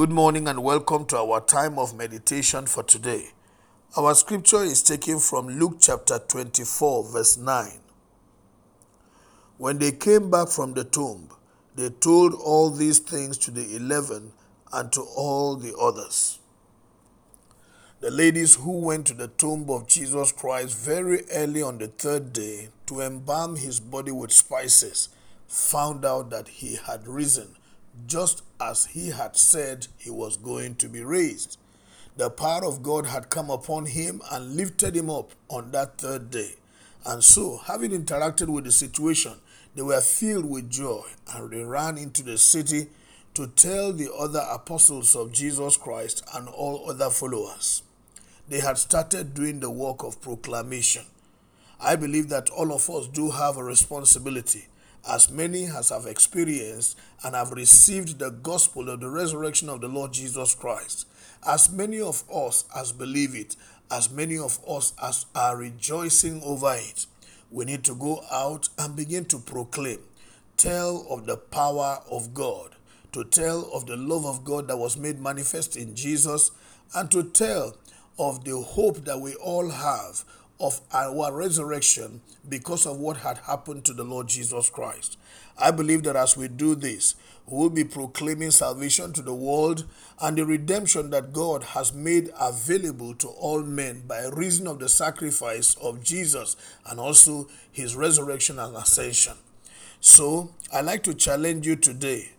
Good morning and welcome to our time of meditation for today. Our scripture is taken from Luke chapter 24, verse 9. When they came back from the tomb, they told all these things to the eleven and to all the others. The ladies who went to the tomb of Jesus Christ very early on the third day to embalm his body with spices found out that he had risen just as he had said he was going to be raised. The power of God had come upon him and lifted him up on that third day. And so, having interacted with the situation, they were filled with joy and they ran into the city to tell the other apostles of Jesus Christ and all other followers. They had started doing the work of proclamation. I believe that all of us do have a responsibility as many as have experienced and have received the gospel of the resurrection of the Lord Jesus Christ, as many of us as believe it, as many of us as are rejoicing over it, we need to go out and begin to proclaim, tell of the power of God, to tell of the love of God that was made manifest in Jesus, and to tell of the hope that we all have of our resurrection because of what had happened to the Lord Jesus Christ. I believe that as we do this, we will be proclaiming salvation to the world and the redemption that God has made available to all men by reason of the sacrifice of Jesus and also his resurrection and ascension. So, I'd like to challenge you today,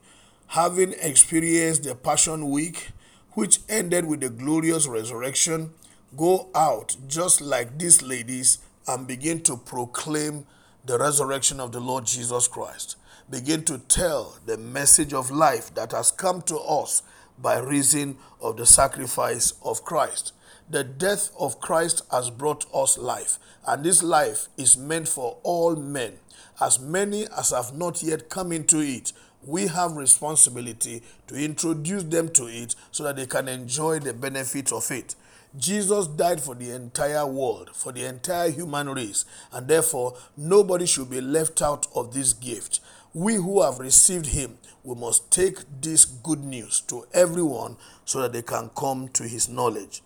having experienced the Passion Week, which ended with the glorious resurrection Go out just like these ladies and begin to proclaim the resurrection of the Lord Jesus Christ. Begin to tell the message of life that has come to us by reason of the sacrifice of Christ. The death of Christ has brought us life, and this life is meant for all men. As many as have not yet come into it, we have responsibility to introduce them to it so that they can enjoy the benefit of it. Jesus died for the entire world, for the entire human race, and therefore nobody should be left out of this gift. We who have received him, we must take this good news to everyone so that they can come to his knowledge.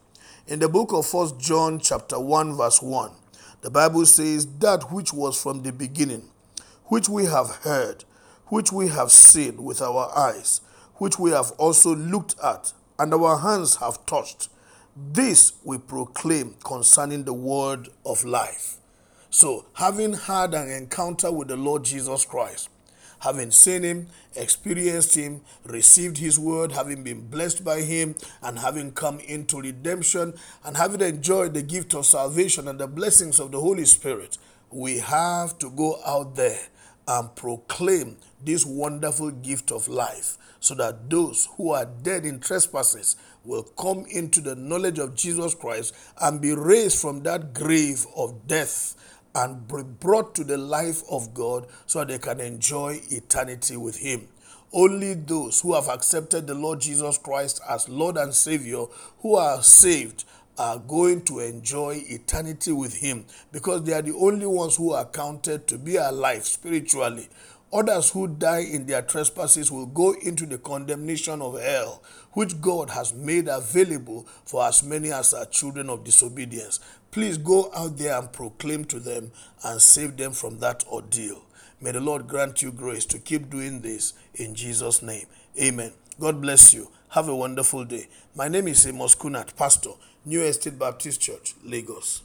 In the book of First John chapter 1 verse 1, the Bible says that which was from the beginning, which we have heard, which we have seen with our eyes, which we have also looked at, and our hands have touched this we proclaim concerning the word of life. So, having had an encounter with the Lord Jesus Christ, having seen him, experienced him, received his word, having been blessed by him, and having come into redemption, and having enjoyed the gift of salvation and the blessings of the Holy Spirit, we have to go out there and proclaim this wonderful gift of life so that those who are dead in trespasses will come into the knowledge of Jesus Christ and be raised from that grave of death and be brought to the life of God so that they can enjoy eternity with Him. Only those who have accepted the Lord Jesus Christ as Lord and Savior, who are saved, are going to enjoy eternity with Him because they are the only ones who are counted to be alive spiritually. Others who die in their trespasses will go into the condemnation of hell, which God has made available for as many as are children of disobedience. Please go out there and proclaim to them and save them from that ordeal. May the Lord grant you grace to keep doing this in Jesus' name. Amen. God bless you. Have a wonderful day. My name is Amos Kunat, Pastor, New Estate Baptist Church, Lagos.